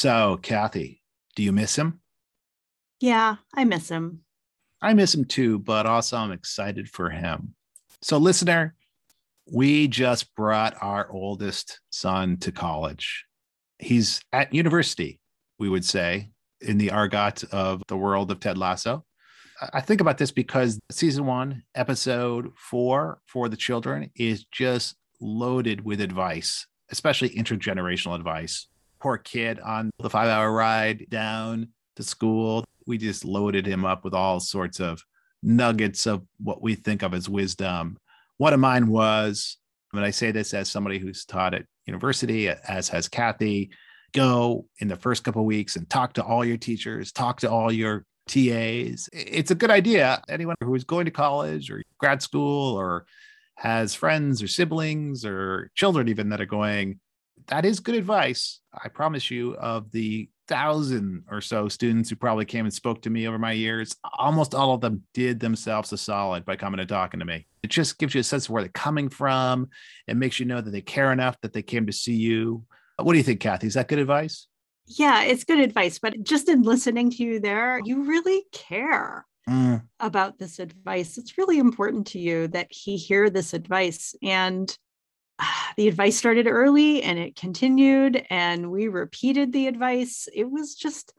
So, Kathy, do you miss him? Yeah, I miss him. I miss him too, but also I'm excited for him. So, listener, we just brought our oldest son to college. He's at university, we would say, in the argot of the world of Ted Lasso. I think about this because season one, episode four for the children is just loaded with advice, especially intergenerational advice. Poor kid on the five hour ride down to school. We just loaded him up with all sorts of nuggets of what we think of as wisdom. One of mine was, and I say this as somebody who's taught at university, as has Kathy, go in the first couple weeks and talk to all your teachers, talk to all your TAs. It's a good idea. Anyone who is going to college or grad school or has friends or siblings or children even that are going, that is good advice. I promise you, of the thousand or so students who probably came and spoke to me over my years, almost all of them did themselves a solid by coming and talking to me. It just gives you a sense of where they're coming from. It makes you know that they care enough that they came to see you. What do you think, Kathy? Is that good advice? Yeah, it's good advice. But just in listening to you there, you really care mm. about this advice. It's really important to you that he hear this advice. And uh, the advice started early and it continued, and we repeated the advice. It was just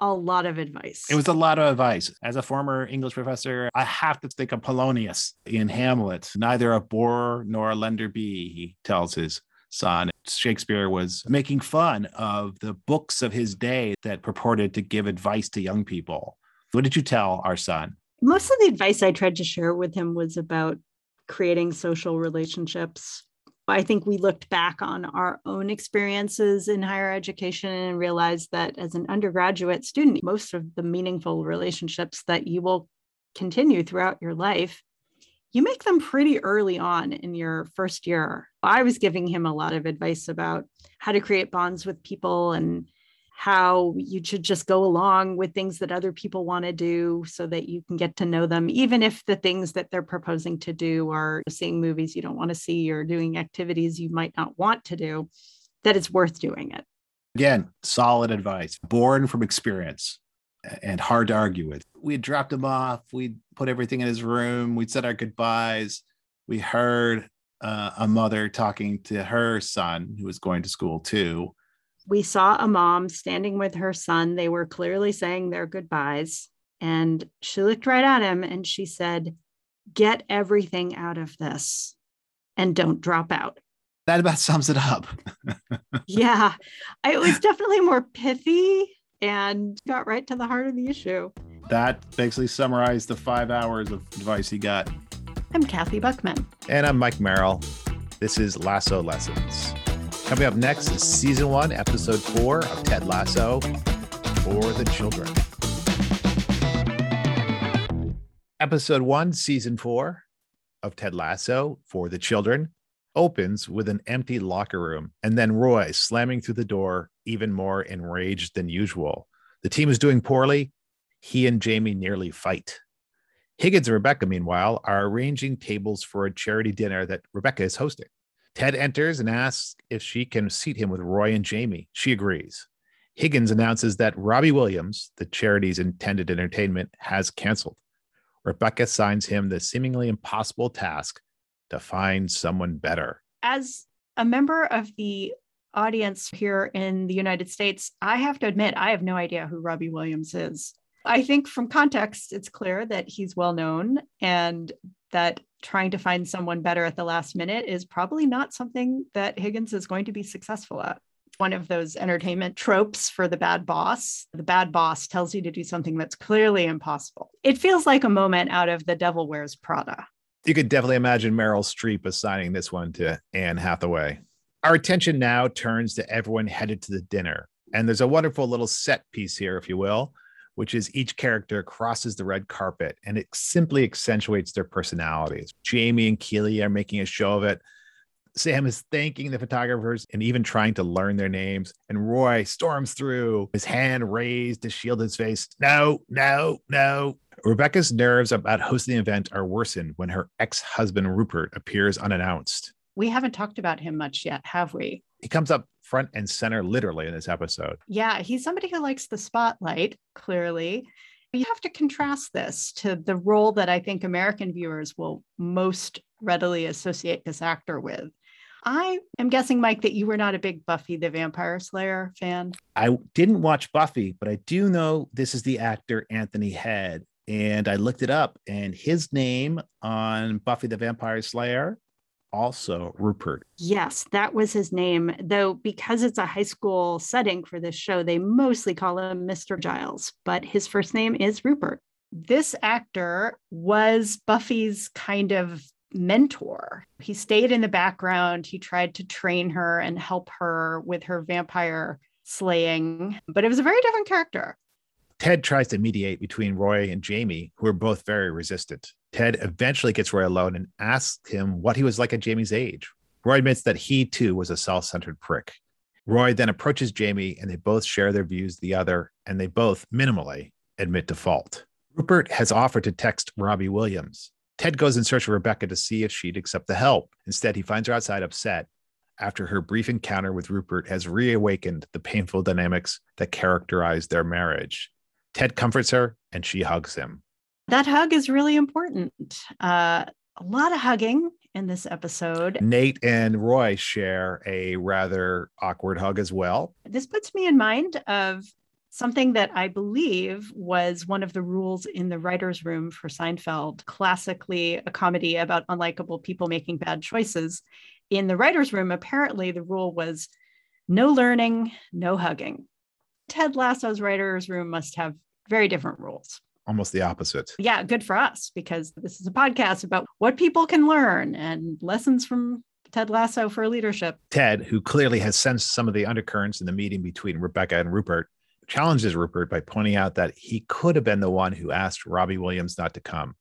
a lot of advice. It was a lot of advice. As a former English professor, I have to think of Polonius in Hamlet. Neither a boor nor a lender be, he tells his son. Shakespeare was making fun of the books of his day that purported to give advice to young people. What did you tell our son? Most of the advice I tried to share with him was about creating social relationships. I think we looked back on our own experiences in higher education and realized that as an undergraduate student, most of the meaningful relationships that you will continue throughout your life you make them pretty early on in your first year. I was giving him a lot of advice about how to create bonds with people and how you should just go along with things that other people want to do so that you can get to know them, even if the things that they're proposing to do are seeing movies you don't want to see or doing activities you might not want to do, that it's worth doing it. Again, solid advice, born from experience and hard to argue with. We had dropped him off. We'd put everything in his room. We'd said our goodbyes. We heard uh, a mother talking to her son who was going to school too. We saw a mom standing with her son. They were clearly saying their goodbyes. And she looked right at him and she said, Get everything out of this and don't drop out. That about sums it up. yeah, it was definitely more pithy and got right to the heart of the issue. That basically summarized the five hours of advice he got. I'm Kathy Buckman. And I'm Mike Merrill. This is Lasso Lessons. Coming up next is season one, episode four of Ted Lasso for the children. Episode one, season four of Ted Lasso for the children opens with an empty locker room and then Roy slamming through the door, even more enraged than usual. The team is doing poorly. He and Jamie nearly fight. Higgins and Rebecca, meanwhile, are arranging tables for a charity dinner that Rebecca is hosting. Ted enters and asks if she can seat him with Roy and Jamie. She agrees. Higgins announces that Robbie Williams, the charity's intended entertainment, has canceled. Rebecca signs him the seemingly impossible task to find someone better. As a member of the audience here in the United States, I have to admit, I have no idea who Robbie Williams is. I think from context, it's clear that he's well known and that trying to find someone better at the last minute is probably not something that Higgins is going to be successful at. One of those entertainment tropes for the bad boss. The bad boss tells you to do something that's clearly impossible. It feels like a moment out of The Devil Wears Prada you could definitely imagine Meryl Streep assigning this one to Anne Hathaway. Our attention now turns to everyone headed to the dinner. And there's a wonderful little set piece here, if you will, which is each character crosses the red carpet and it simply accentuates their personalities. Jamie and Keeley are making a show of it. Sam is thanking the photographers and even trying to learn their names. And Roy storms through, his hand raised to shield his face. No, no, no. Rebecca's nerves about hosting the event are worsened when her ex husband Rupert appears unannounced. We haven't talked about him much yet, have we? He comes up front and center literally in this episode. Yeah, he's somebody who likes the spotlight, clearly. You have to contrast this to the role that I think American viewers will most readily associate this actor with. I am guessing, Mike, that you were not a big Buffy the Vampire Slayer fan. I didn't watch Buffy, but I do know this is the actor Anthony Head. And I looked it up, and his name on Buffy the Vampire Slayer also Rupert. Yes, that was his name. Though, because it's a high school setting for this show, they mostly call him Mr. Giles, but his first name is Rupert. This actor was Buffy's kind of mentor. He stayed in the background. He tried to train her and help her with her vampire slaying, but it was a very different character. Ted tries to mediate between Roy and Jamie, who are both very resistant. Ted eventually gets Roy alone and asks him what he was like at Jamie's age. Roy admits that he too was a self centered prick. Roy then approaches Jamie and they both share their views the other, and they both minimally admit to fault. Rupert has offered to text Robbie Williams. Ted goes in search of Rebecca to see if she'd accept the help. Instead, he finds her outside upset after her brief encounter with Rupert has reawakened the painful dynamics that characterized their marriage. Ted comforts her and she hugs him that hug is really important. Uh, a lot of hugging in this episode. Nate and Roy share a rather awkward hug as well. This puts me in mind of something that I believe was one of the rules in the writer's room for Seinfeld, classically a comedy about unlikable people making bad choices. In the writer's room, apparently the rule was no learning, no hugging. Ted Lasso's writer's room must have very different rules almost the opposite. Yeah, good for us because this is a podcast about what people can learn and lessons from Ted Lasso for leadership. Ted, who clearly has sensed some of the undercurrents in the meeting between Rebecca and Rupert, challenges Rupert by pointing out that he could have been the one who asked Robbie Williams not to come.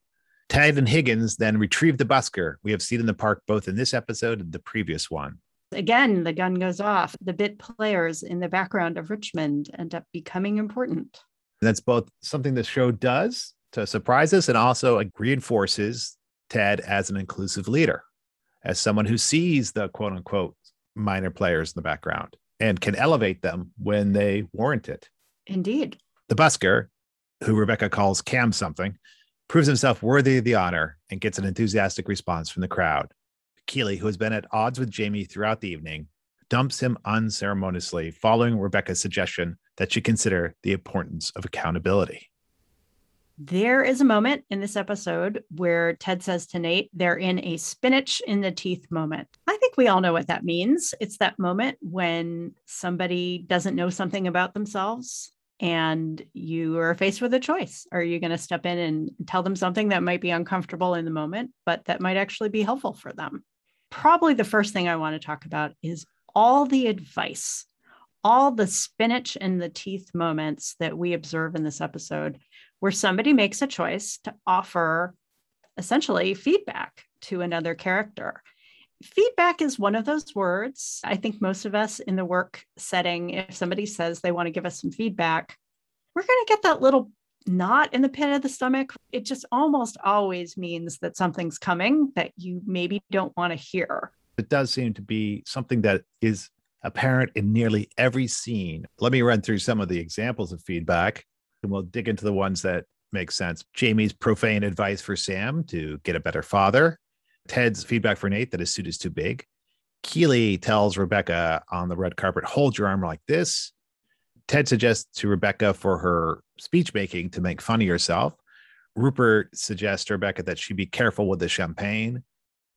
Ted and Higgins then retrieve the busker we have seen in the park both in this episode and the previous one. Again, the gun goes off. The bit players in the background of Richmond end up becoming important. That's both something the show does to surprise us and also reinforces Ted as an inclusive leader, as someone who sees the quote unquote minor players in the background and can elevate them when they warrant it. Indeed. The busker, who Rebecca calls Cam something, proves himself worthy of the honor and gets an enthusiastic response from the crowd. Keeley, who has been at odds with Jamie throughout the evening, dumps him unceremoniously, following Rebecca's suggestion that she consider the importance of accountability. There is a moment in this episode where Ted says to Nate, they're in a spinach in the teeth moment. I think we all know what that means. It's that moment when somebody doesn't know something about themselves and you are faced with a choice. Are you going to step in and tell them something that might be uncomfortable in the moment, but that might actually be helpful for them? Probably the first thing I want to talk about is all the advice all the spinach in the teeth moments that we observe in this episode, where somebody makes a choice to offer essentially feedback to another character. Feedback is one of those words. I think most of us in the work setting, if somebody says they want to give us some feedback, we're going to get that little knot in the pit of the stomach. It just almost always means that something's coming that you maybe don't want to hear. It does seem to be something that is apparent in nearly every scene. Let me run through some of the examples of feedback, and we'll dig into the ones that make sense. Jamie's profane advice for Sam to get a better father, Ted's feedback for Nate that his suit is too big. Keeley tells Rebecca on the red carpet, hold your arm like this. Ted suggests to Rebecca for her speech making to make fun of yourself. Rupert suggests to Rebecca that she be careful with the champagne.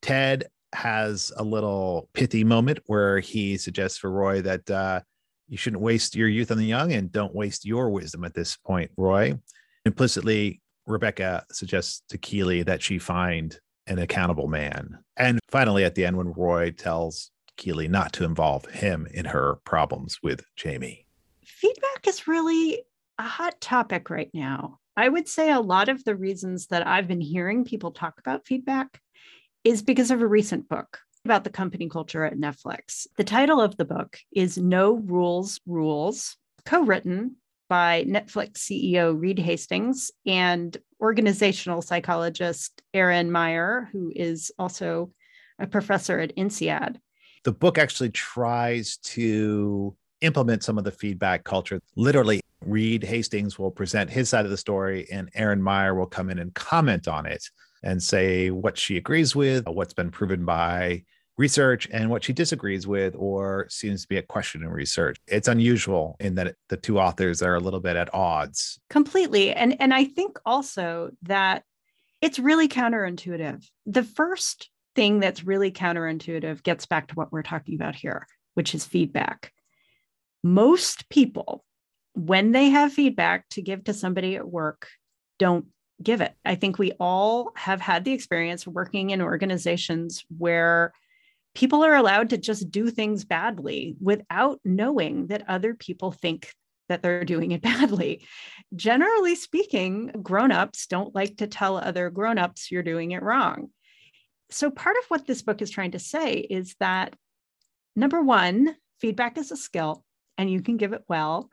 Ted has a little pithy moment where he suggests for Roy that uh, you shouldn't waste your youth on the young and don't waste your wisdom at this point, Roy. Implicitly, Rebecca suggests to Keeley that she find an accountable man. And finally, at the end, when Roy tells Keeley not to involve him in her problems with Jamie. Feedback is really a hot topic right now. I would say a lot of the reasons that I've been hearing people talk about feedback is because of a recent book about the company culture at Netflix. The title of the book is No Rules Rules, co written by Netflix CEO Reed Hastings and organizational psychologist Erin Meyer, who is also a professor at INSEAD. The book actually tries to implement some of the feedback culture. Literally, Reed Hastings will present his side of the story, and Erin Meyer will come in and comment on it and say what she agrees with, uh, what's been proven by research, and what she disagrees with or seems to be a question in research. It's unusual in that the two authors are a little bit at odds. Completely. And and I think also that it's really counterintuitive. The first thing that's really counterintuitive gets back to what we're talking about here, which is feedback. Most people when they have feedback to give to somebody at work, don't give it. I think we all have had the experience working in organizations where people are allowed to just do things badly without knowing that other people think that they're doing it badly. Generally speaking, grown-ups don't like to tell other grown-ups you're doing it wrong. So part of what this book is trying to say is that number 1, feedback is a skill and you can give it well.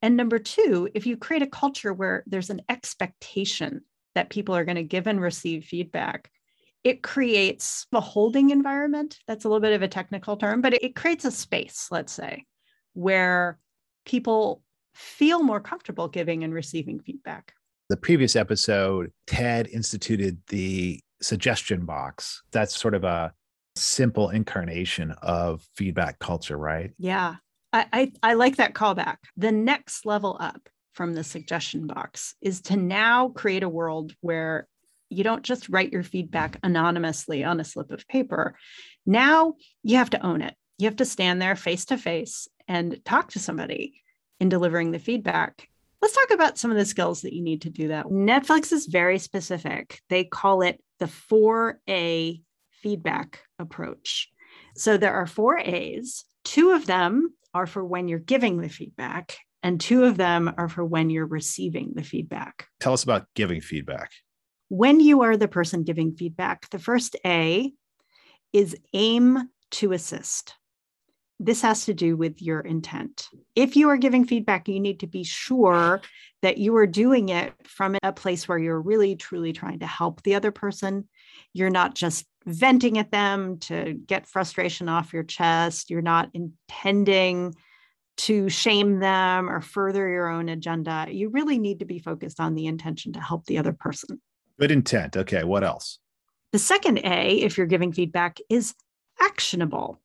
And number two, if you create a culture where there's an expectation that people are going to give and receive feedback, it creates a holding environment. That's a little bit of a technical term, but it creates a space, let's say, where people feel more comfortable giving and receiving feedback. The previous episode, Ted instituted the suggestion box. That's sort of a simple incarnation of feedback culture, right? Yeah. I, I, I like that callback. The next level up from the suggestion box is to now create a world where you don't just write your feedback anonymously on a slip of paper. Now you have to own it. You have to stand there face to face and talk to somebody in delivering the feedback. Let's talk about some of the skills that you need to do that. Netflix is very specific. They call it the 4A feedback approach. So there are four A's. Two of them are for when you're giving the feedback, and two of them are for when you're receiving the feedback. Tell us about giving feedback. When you are the person giving feedback, the first A is aim to assist. This has to do with your intent. If you are giving feedback, you need to be sure that you are doing it from a place where you're really truly trying to help the other person. You're not just venting at them to get frustration off your chest. You're not intending to shame them or further your own agenda. You really need to be focused on the intention to help the other person. Good intent. Okay, what else? The second A, if you're giving feedback, is actionable.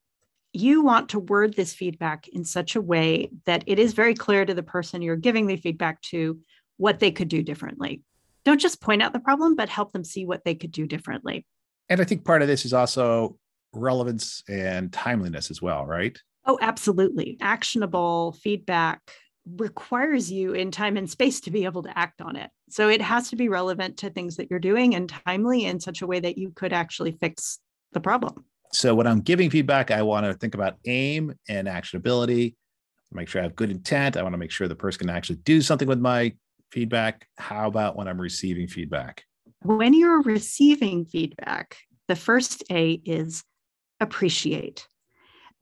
You want to word this feedback in such a way that it is very clear to the person you're giving the feedback to what they could do differently. Don't just point out the problem, but help them see what they could do differently. And I think part of this is also relevance and timeliness as well, right? Oh, absolutely. Actionable feedback requires you in time and space to be able to act on it. So it has to be relevant to things that you're doing and timely in such a way that you could actually fix the problem. So when I'm giving feedback, I want to think about aim and actionability, make sure I have good intent. I want to make sure the person can actually do something with my feedback. How about when I'm receiving feedback? When you're receiving feedback, the first A is appreciate.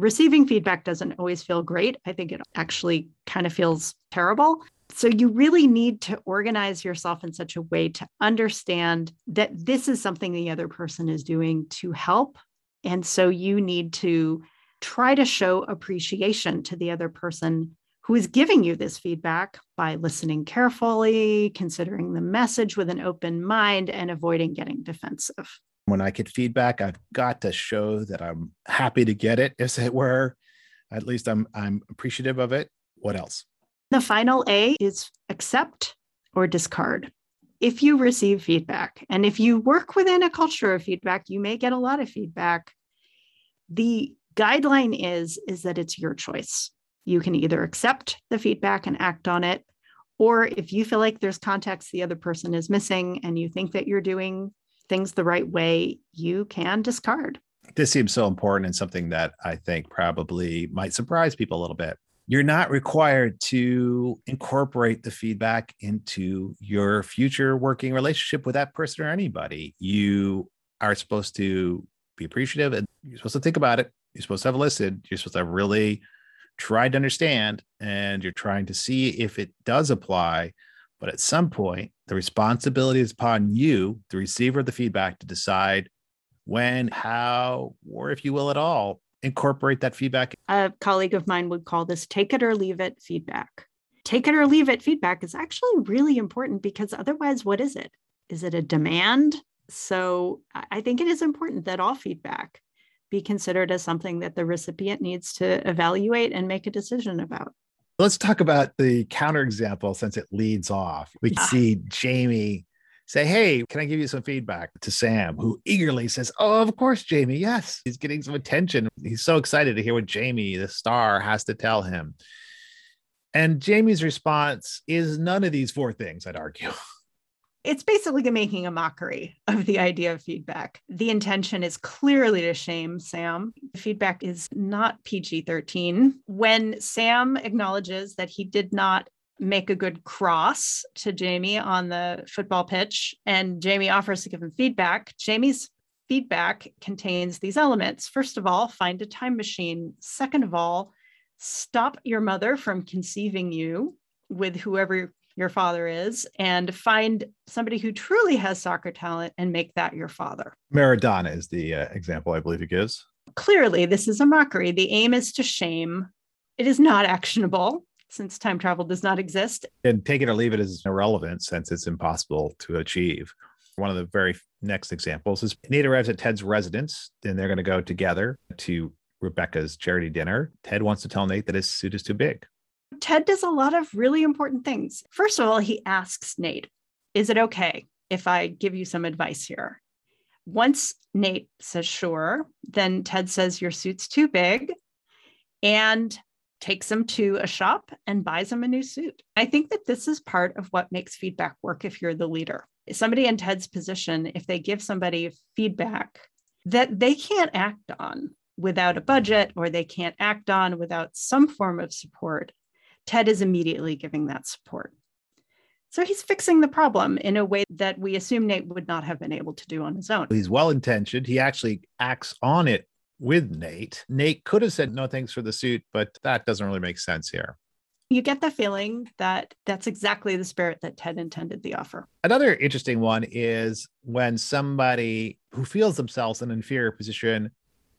Receiving feedback doesn't always feel great. I think it actually kind of feels terrible. So you really need to organize yourself in such a way to understand that this is something the other person is doing to help. And so you need to try to show appreciation to the other person who is giving you this feedback by listening carefully, considering the message with an open mind, and avoiding getting defensive. When I get feedback, I've got to show that I'm happy to get it, as it were. At least I'm I'm appreciative of it. What else? The final A is accept or discard. If you receive feedback, and if you work within a culture of feedback, you may get a lot of feedback. The guideline is is that it's your choice you can either accept the feedback and act on it, or if you feel like there's context the other person is missing and you think that you're doing things the right way, you can discard. This seems so important and something that I think probably might surprise people a little bit. You're not required to incorporate the feedback into your future working relationship with that person or anybody. You are supposed to be appreciative and you're supposed to think about it. You're supposed to have listened. You're supposed to have really tried to understand and you're trying to see if it does apply. But at some point, the responsibility is upon you, the receiver of the feedback, to decide when, how, or if you will at all, incorporate that feedback? A colleague of mine would call this take it or leave it feedback. Take it or leave it feedback is actually really important because otherwise, what is it? Is it a demand? So I think it is important that all feedback be considered as something that the recipient needs to evaluate and make a decision about. Let's talk about the counterexample since it leads off. We yeah. see Jamie say, Hey, can I give you some feedback to Sam, who eagerly says, Oh, of course, Jamie. Yes. He's getting some attention. He's so excited to hear what Jamie, the star, has to tell him. And Jamie's response is none of these four things, I'd argue. It's basically making a mockery of the idea of feedback. The intention is clearly to shame Sam. The feedback is not PG 13. When Sam acknowledges that he did not make a good cross to Jamie on the football pitch, and Jamie offers to give him feedback, Jamie's feedback contains these elements. First of all, find a time machine. Second of all, stop your mother from conceiving you with whoever your father is and find somebody who truly has soccer talent and make that your father. Maradona is the uh, example I believe he gives. Clearly, this is a mockery. The aim is to shame. It is not actionable since time travel does not exist. And take it or leave it is irrelevant since it's impossible to achieve. One of the very next examples is Nate arrives at Ted's residence, and they're going to go together to Rebecca's charity dinner. Ted wants to tell Nate that his suit is too big. Ted does a lot of really important things. First of all, he asks Nate, Is it okay if I give you some advice here? Once Nate says sure, then Ted says, Your suit's too big and takes him to a shop and buys him a new suit. I think that this is part of what makes feedback work if you're the leader. Somebody in Ted's position, if they give somebody feedback that they can't act on without a budget or they can't act on without some form of support, Ted is immediately giving that support. So he's fixing the problem in a way that we assume Nate would not have been able to do on his own. He's well intentioned. He actually acts on it with Nate. Nate could have said, no, thanks for the suit, but that doesn't really make sense here. You get the feeling that that's exactly the spirit that Ted intended the offer. Another interesting one is when somebody who feels themselves in an inferior position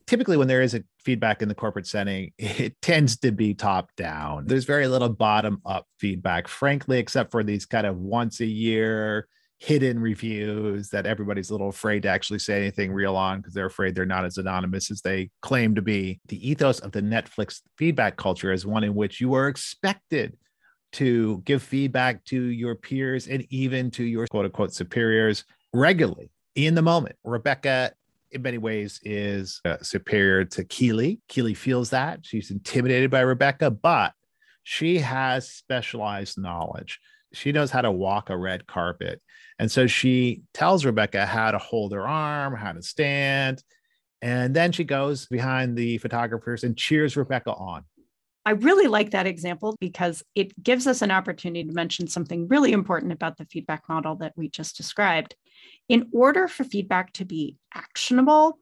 typically when there is a feedback in the corporate setting it tends to be top down there's very little bottom up feedback frankly except for these kind of once a year hidden reviews that everybody's a little afraid to actually say anything real on because they're afraid they're not as anonymous as they claim to be the ethos of the netflix feedback culture is one in which you are expected to give feedback to your peers and even to your quote unquote superiors regularly in the moment. Rebecca in many ways is uh, superior to Keeley. Keeley feels that she's intimidated by Rebecca, but she has specialized knowledge. She knows how to walk a red carpet. And so she tells Rebecca how to hold her arm, how to stand. And then she goes behind the photographers and cheers Rebecca on. I really like that example because it gives us an opportunity to mention something really important about the feedback model that we just described in order for feedback to be actionable,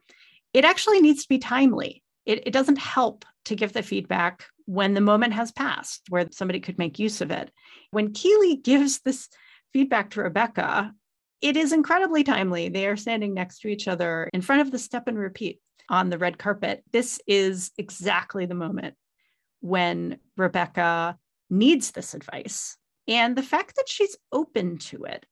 it actually needs to be timely. It, it doesn't help to give the feedback when the moment has passed where somebody could make use of it. When Keeley gives this feedback to Rebecca, it is incredibly timely. They are standing next to each other in front of the step and repeat on the red carpet. This is exactly the moment when Rebecca needs this advice. And the fact that she's open to it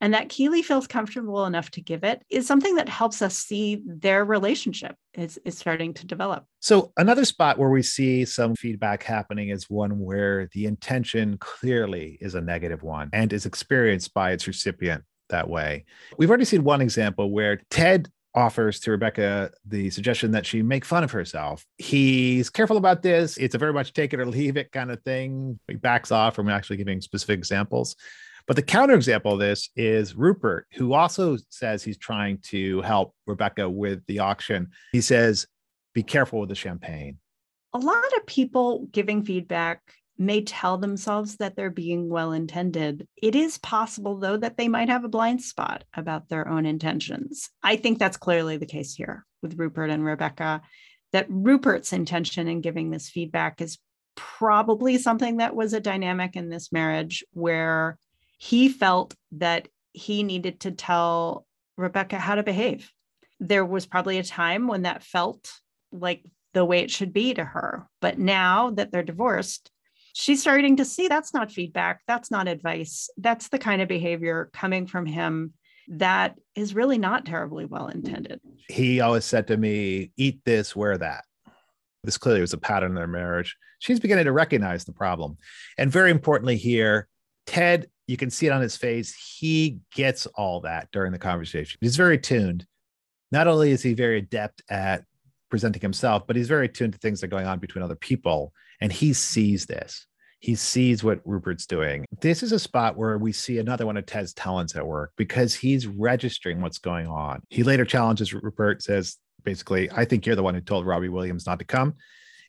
and that Keeley feels comfortable enough to give it is something that helps us see their relationship is, is starting to develop. So, another spot where we see some feedback happening is one where the intention clearly is a negative one and is experienced by its recipient that way. We've already seen one example where Ted offers to Rebecca the suggestion that she make fun of herself. He's careful about this. It's a very much take it or leave it kind of thing. He backs off from actually giving specific examples. But the counterexample of this is Rupert, who also says he's trying to help Rebecca with the auction. He says, be careful with the champagne. A lot of people giving feedback may tell themselves that they're being well intended. It is possible, though, that they might have a blind spot about their own intentions. I think that's clearly the case here with Rupert and Rebecca, that Rupert's intention in giving this feedback is probably something that was a dynamic in this marriage where he felt that he needed to tell Rebecca how to behave. There was probably a time when that felt like the way it should be to her. But now that they're divorced, she's starting to see that's not feedback, that's not advice. That's the kind of behavior coming from him that is really not terribly well intended. He always said to me, eat this, wear that. This clearly was a pattern in their marriage. She's beginning to recognize the problem. And very importantly, here, Ted, you can see it on his face. He gets all that during the conversation. He's very tuned. Not only is he very adept at presenting himself, but he's very tuned to things that are going on between other people. And he sees this. He sees what Rupert's doing. This is a spot where we see another one of Ted's talents at work because he's registering what's going on. He later challenges Rupert, says, basically, I think you're the one who told Robbie Williams not to come.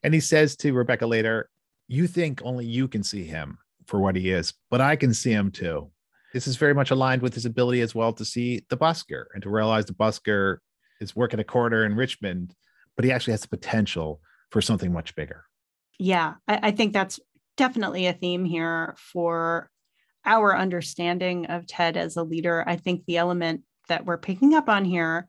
And he says to Rebecca later, You think only you can see him for what he is, but I can see him too. This is very much aligned with his ability as well to see the busker and to realize the busker is working a quarter in Richmond but he actually has the potential for something much bigger. Yeah, I, I think that's definitely a theme here for our understanding of Ted as a leader. I think the element that we're picking up on here,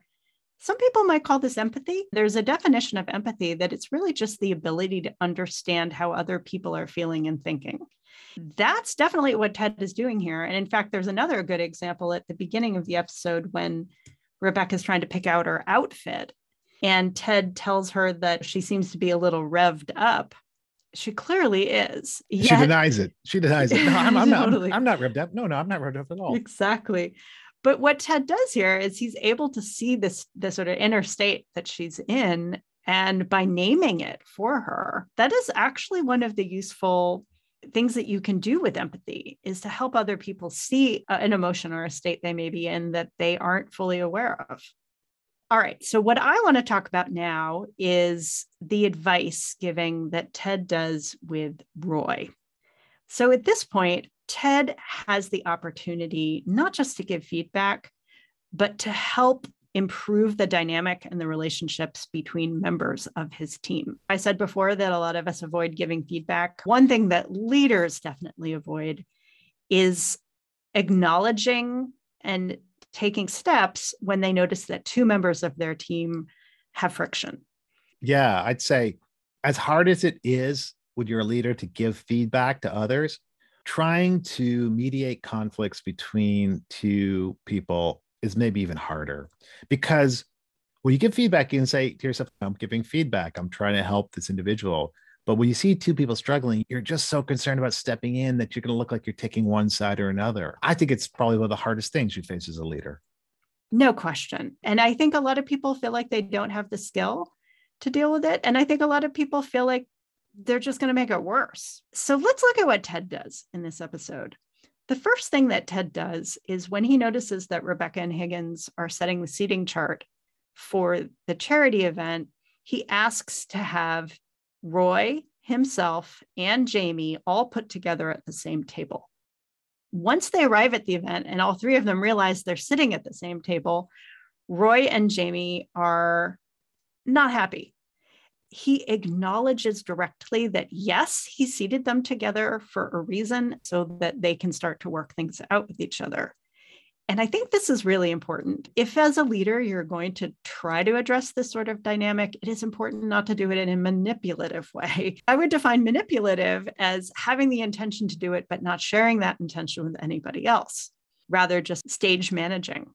some people might call this empathy. There's a definition of empathy that it's really just the ability to understand how other people are feeling and thinking. That's definitely what Ted is doing here. And in fact, there's another good example at the beginning of the episode when Rebecca's trying to pick out her outfit. And Ted tells her that she seems to be a little revved up. She clearly is. Yet... she denies it. She denies it. No, I'm, I'm, totally. not, I'm not revved up. No, no, I'm not revved up at all. Exactly. But what Ted does here is he's able to see this, this sort of inner state that she's in. And by naming it for her, that is actually one of the useful things that you can do with empathy is to help other people see an emotion or a state they may be in that they aren't fully aware of. All right. So, what I want to talk about now is the advice giving that Ted does with Roy. So, at this point, Ted has the opportunity not just to give feedback, but to help improve the dynamic and the relationships between members of his team. I said before that a lot of us avoid giving feedback. One thing that leaders definitely avoid is acknowledging and taking steps when they notice that two members of their team have friction. Yeah, I'd say as hard as it is when you're a leader to give feedback to others, trying to mediate conflicts between two people is maybe even harder because when you give feedback, you can say to yourself, I'm giving feedback, I'm trying to help this individual. But when you see two people struggling, you're just so concerned about stepping in that you're going to look like you're taking one side or another. I think it's probably one of the hardest things you face as a leader. No question. And I think a lot of people feel like they don't have the skill to deal with it. And I think a lot of people feel like they're just going to make it worse. So let's look at what Ted does in this episode. The first thing that Ted does is when he notices that Rebecca and Higgins are setting the seating chart for the charity event, he asks to have Roy, himself, and Jamie all put together at the same table. Once they arrive at the event and all three of them realize they're sitting at the same table, Roy and Jamie are not happy. He acknowledges directly that yes, he seated them together for a reason so that they can start to work things out with each other. And I think this is really important. If, as a leader, you're going to try to address this sort of dynamic, it is important not to do it in a manipulative way. I would define manipulative as having the intention to do it, but not sharing that intention with anybody else, rather, just stage managing.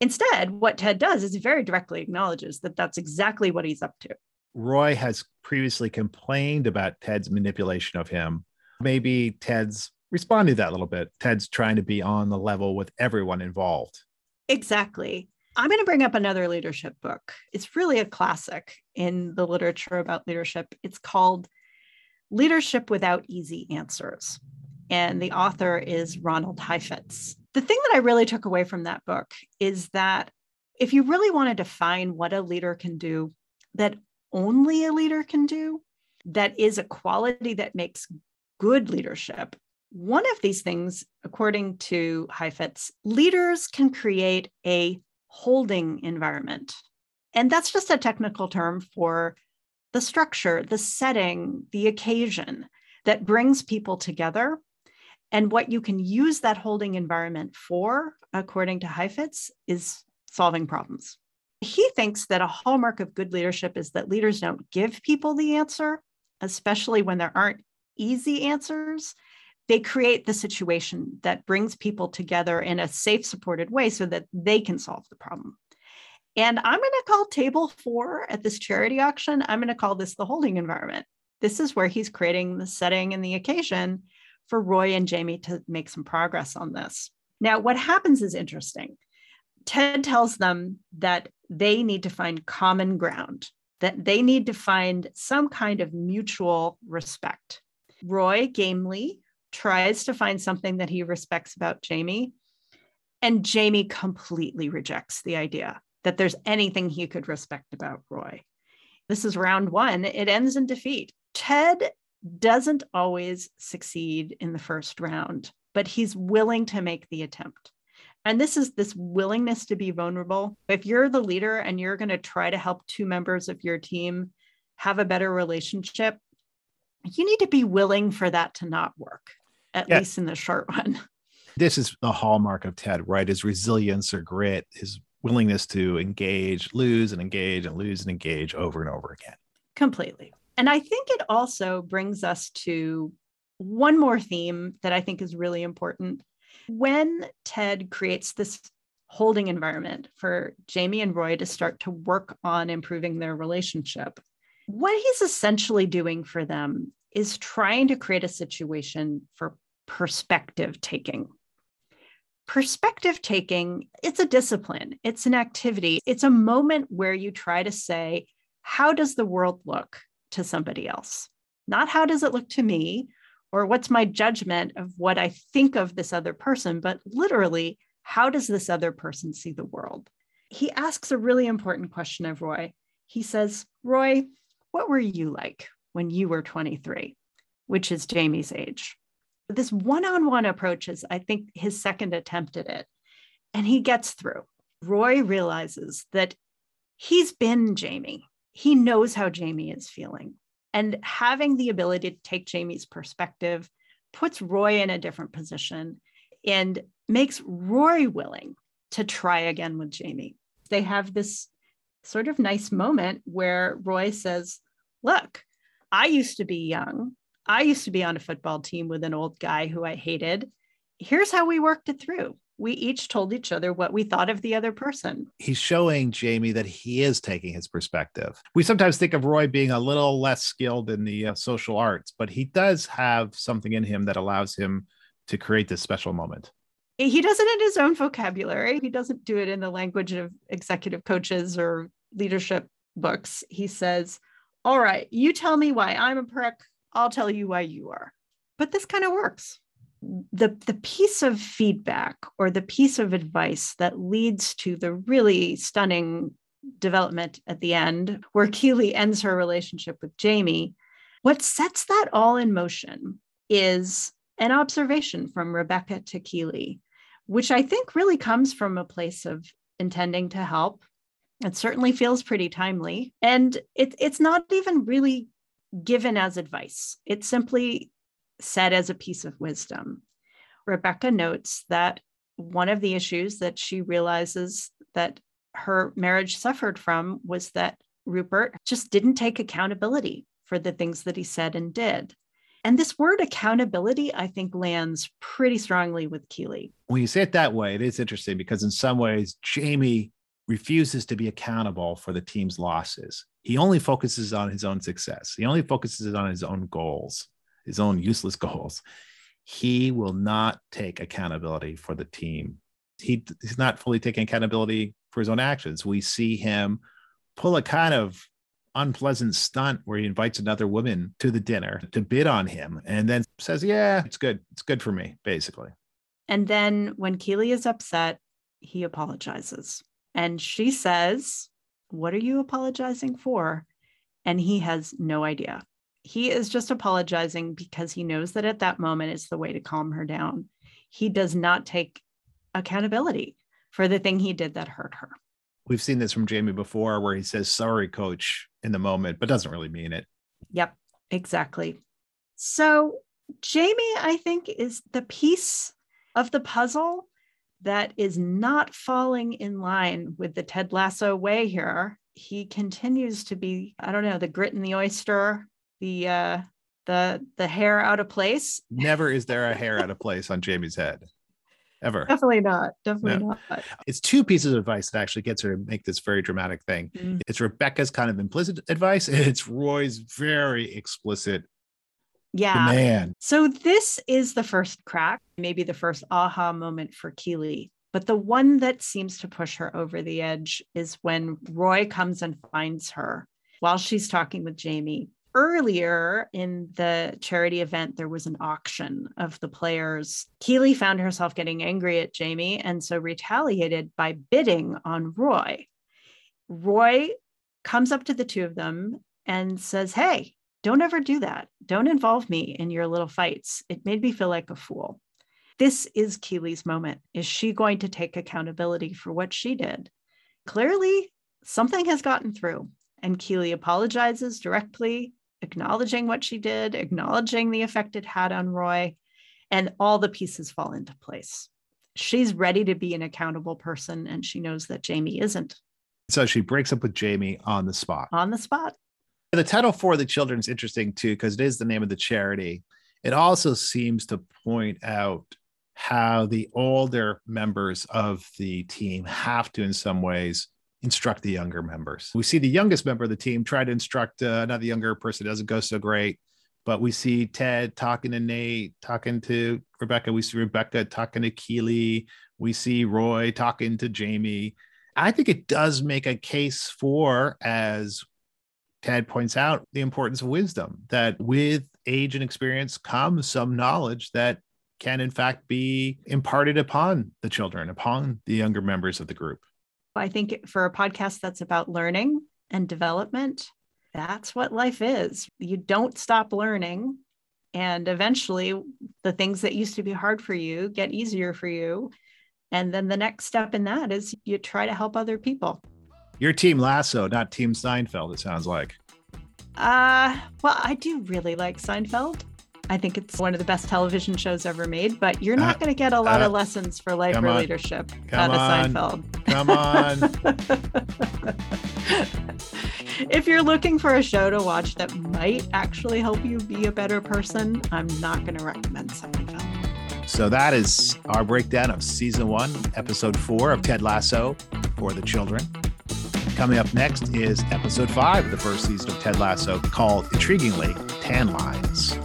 Instead, what Ted does is he very directly acknowledges that that's exactly what he's up to. Roy has previously complained about Ted's manipulation of him. Maybe Ted's responded to that a little bit. Ted's trying to be on the level with everyone involved. Exactly. I'm going to bring up another leadership book. It's really a classic in the literature about leadership. It's called Leadership Without Easy Answers. And the author is Ronald Heifetz. The thing that I really took away from that book is that if you really want to define what a leader can do, that only a leader can do, that is a quality that makes good leadership, one of these things, according to Heifetz, leaders can create a holding environment. And that's just a technical term for the structure, the setting, the occasion that brings people together. And what you can use that holding environment for, according to Heifetz, is solving problems. He thinks that a hallmark of good leadership is that leaders don't give people the answer, especially when there aren't easy answers. They create the situation that brings people together in a safe, supported way so that they can solve the problem. And I'm going to call table four at this charity auction, I'm going to call this the holding environment. This is where he's creating the setting and the occasion for Roy and Jamie to make some progress on this. Now, what happens is interesting. Ted tells them that they need to find common ground, that they need to find some kind of mutual respect. Roy gamely tries to find something that he respects about Jamie, and Jamie completely rejects the idea that there's anything he could respect about Roy. This is round one. It ends in defeat. Ted doesn't always succeed in the first round, but he's willing to make the attempt. And this is this willingness to be vulnerable. If you're the leader and you're going to try to help two members of your team have a better relationship, you need to be willing for that to not work, at yeah. least in the short run. This is the hallmark of Ted, right? His resilience or grit, his willingness to engage, lose and engage and lose and engage over and over again. Completely. And I think it also brings us to one more theme that I think is really important. When Ted creates this holding environment for Jamie and Roy to start to work on improving their relationship, what he's essentially doing for them is trying to create a situation for perspective taking. Perspective taking it's a discipline it's an activity it's a moment where you try to say how does the world look to somebody else? Not how does it look to me or what's my judgment of what i think of this other person but literally how does this other person see the world? He asks a really important question of roy. He says roy what were you like when you were 23 which is jamie's age? This one-on-one approach is i think his second attempt at it and he gets through. Roy realizes that he's been jamie. He knows how jamie is feeling and having the ability to take jamie's perspective puts roy in a different position and makes roy willing to try again with jamie they have this sort of nice moment where roy says look i used to be young I used to be on a football team with an old guy who I hated. Here's how we worked it through. We each told each other what we thought of the other person. He's showing Jamie that he is taking his perspective. We sometimes think of Roy being a little less skilled in the uh, social arts, but he does have something in him that allows him to create this special moment. He does it in his own vocabulary. He doesn't do it in the language of executive coaches or leadership books. He says, All right, you tell me why I'm a prick. I'll tell you why you are. But this kind of works. The, the piece of feedback or the piece of advice that leads to the really stunning development at the end, where Keeley ends her relationship with Jamie, what sets that all in motion is an observation from Rebecca to Keeley, which I think really comes from a place of intending to help. It certainly feels pretty timely. And it, it's not even really given as advice. It's simply said as a piece of wisdom. Rebecca notes that one of the issues that she realizes that her marriage suffered from was that Rupert just didn't take accountability for the things that he said and did. And this word accountability, I think, lands pretty strongly with Keeley. When you say it that way, it is interesting because in some ways, Jamie refuses to be accountable for the team's losses. He only focuses on his own success. He only focuses on his own goals, his own useless goals. He will not take accountability for the team. He, he's not fully taking accountability for his own actions. We see him pull a kind of unpleasant stunt where he invites another woman to the dinner to bid on him and then says, Yeah, it's good. It's good for me, basically. And then when Keeley is upset, he apologizes. And she says, What are you apologizing for? And he has no idea. He is just apologizing because he knows that at that moment is the way to calm her down. He does not take accountability for the thing he did that hurt her. We've seen this from Jamie before where he says, Sorry, coach, in the moment, but doesn't really mean it. Yep, exactly. So, Jamie, I think, is the piece of the puzzle that is not falling in line with the Ted Lasso way here. He continues to be, I don't know, the grit in the oyster, the uh the the hair out of place. Never is there a hair out of place on Jamie's head. Ever. Definitely not. Definitely no. not. It's two pieces of advice that actually gets her to make this very dramatic thing. Mm. It's Rebecca's kind of implicit advice, and it's Roy's very explicit yeah. demand. So this is the first crack, maybe the first aha moment for Keeley. But the one that seems to push her over the edge is when Roy comes and finds her while she's talking with Jamie. Earlier in the charity event, there was an auction of the players. Keeley found herself getting angry at Jamie and so retaliated by bidding on Roy. Roy comes up to the two of them and says, Hey, don't ever do that. Don't involve me in your little fights. It made me feel like a fool. This is Keeley's moment. Is she going to take accountability for what she did? Clearly, something has gotten through, and Keeley apologizes directly, acknowledging what she did, acknowledging the effect it had on Roy, and all the pieces fall into place. She's ready to be an accountable person, and she knows that Jamie isn't. So she breaks up with Jamie on the spot. On the spot. The title for the children is interesting too, because it is the name of the charity. It also seems to point out how the older members of the team have to, in some ways, instruct the younger members. We see the youngest member of the team try to instruct uh, another younger person. It doesn't go so great. But we see Ted talking to Nate, talking to Rebecca. We see Rebecca talking to Keeley. We see Roy talking to Jamie. I think it does make a case for, as Ted points out the importance of wisdom, that with age and experience comes some knowledge that can, in fact, be imparted upon the children, upon the younger members of the group. I think for a podcast that's about learning and development, that's what life is. You don't stop learning. And eventually, the things that used to be hard for you get easier for you. And then the next step in that is you try to help other people. Your team Lasso, not Team Seinfeld, it sounds like. Uh, well, I do really like Seinfeld. I think it's one of the best television shows ever made, but you're not uh, going to get a lot uh, of lessons for life or on. leadership come out on. of Seinfeld. Come on. if you're looking for a show to watch that might actually help you be a better person, I'm not going to recommend Seinfeld. So that is our breakdown of season one, episode four of Ted Lasso for the children. Coming up next is episode five of the first season of Ted Lasso called, intriguingly, Tan Lines.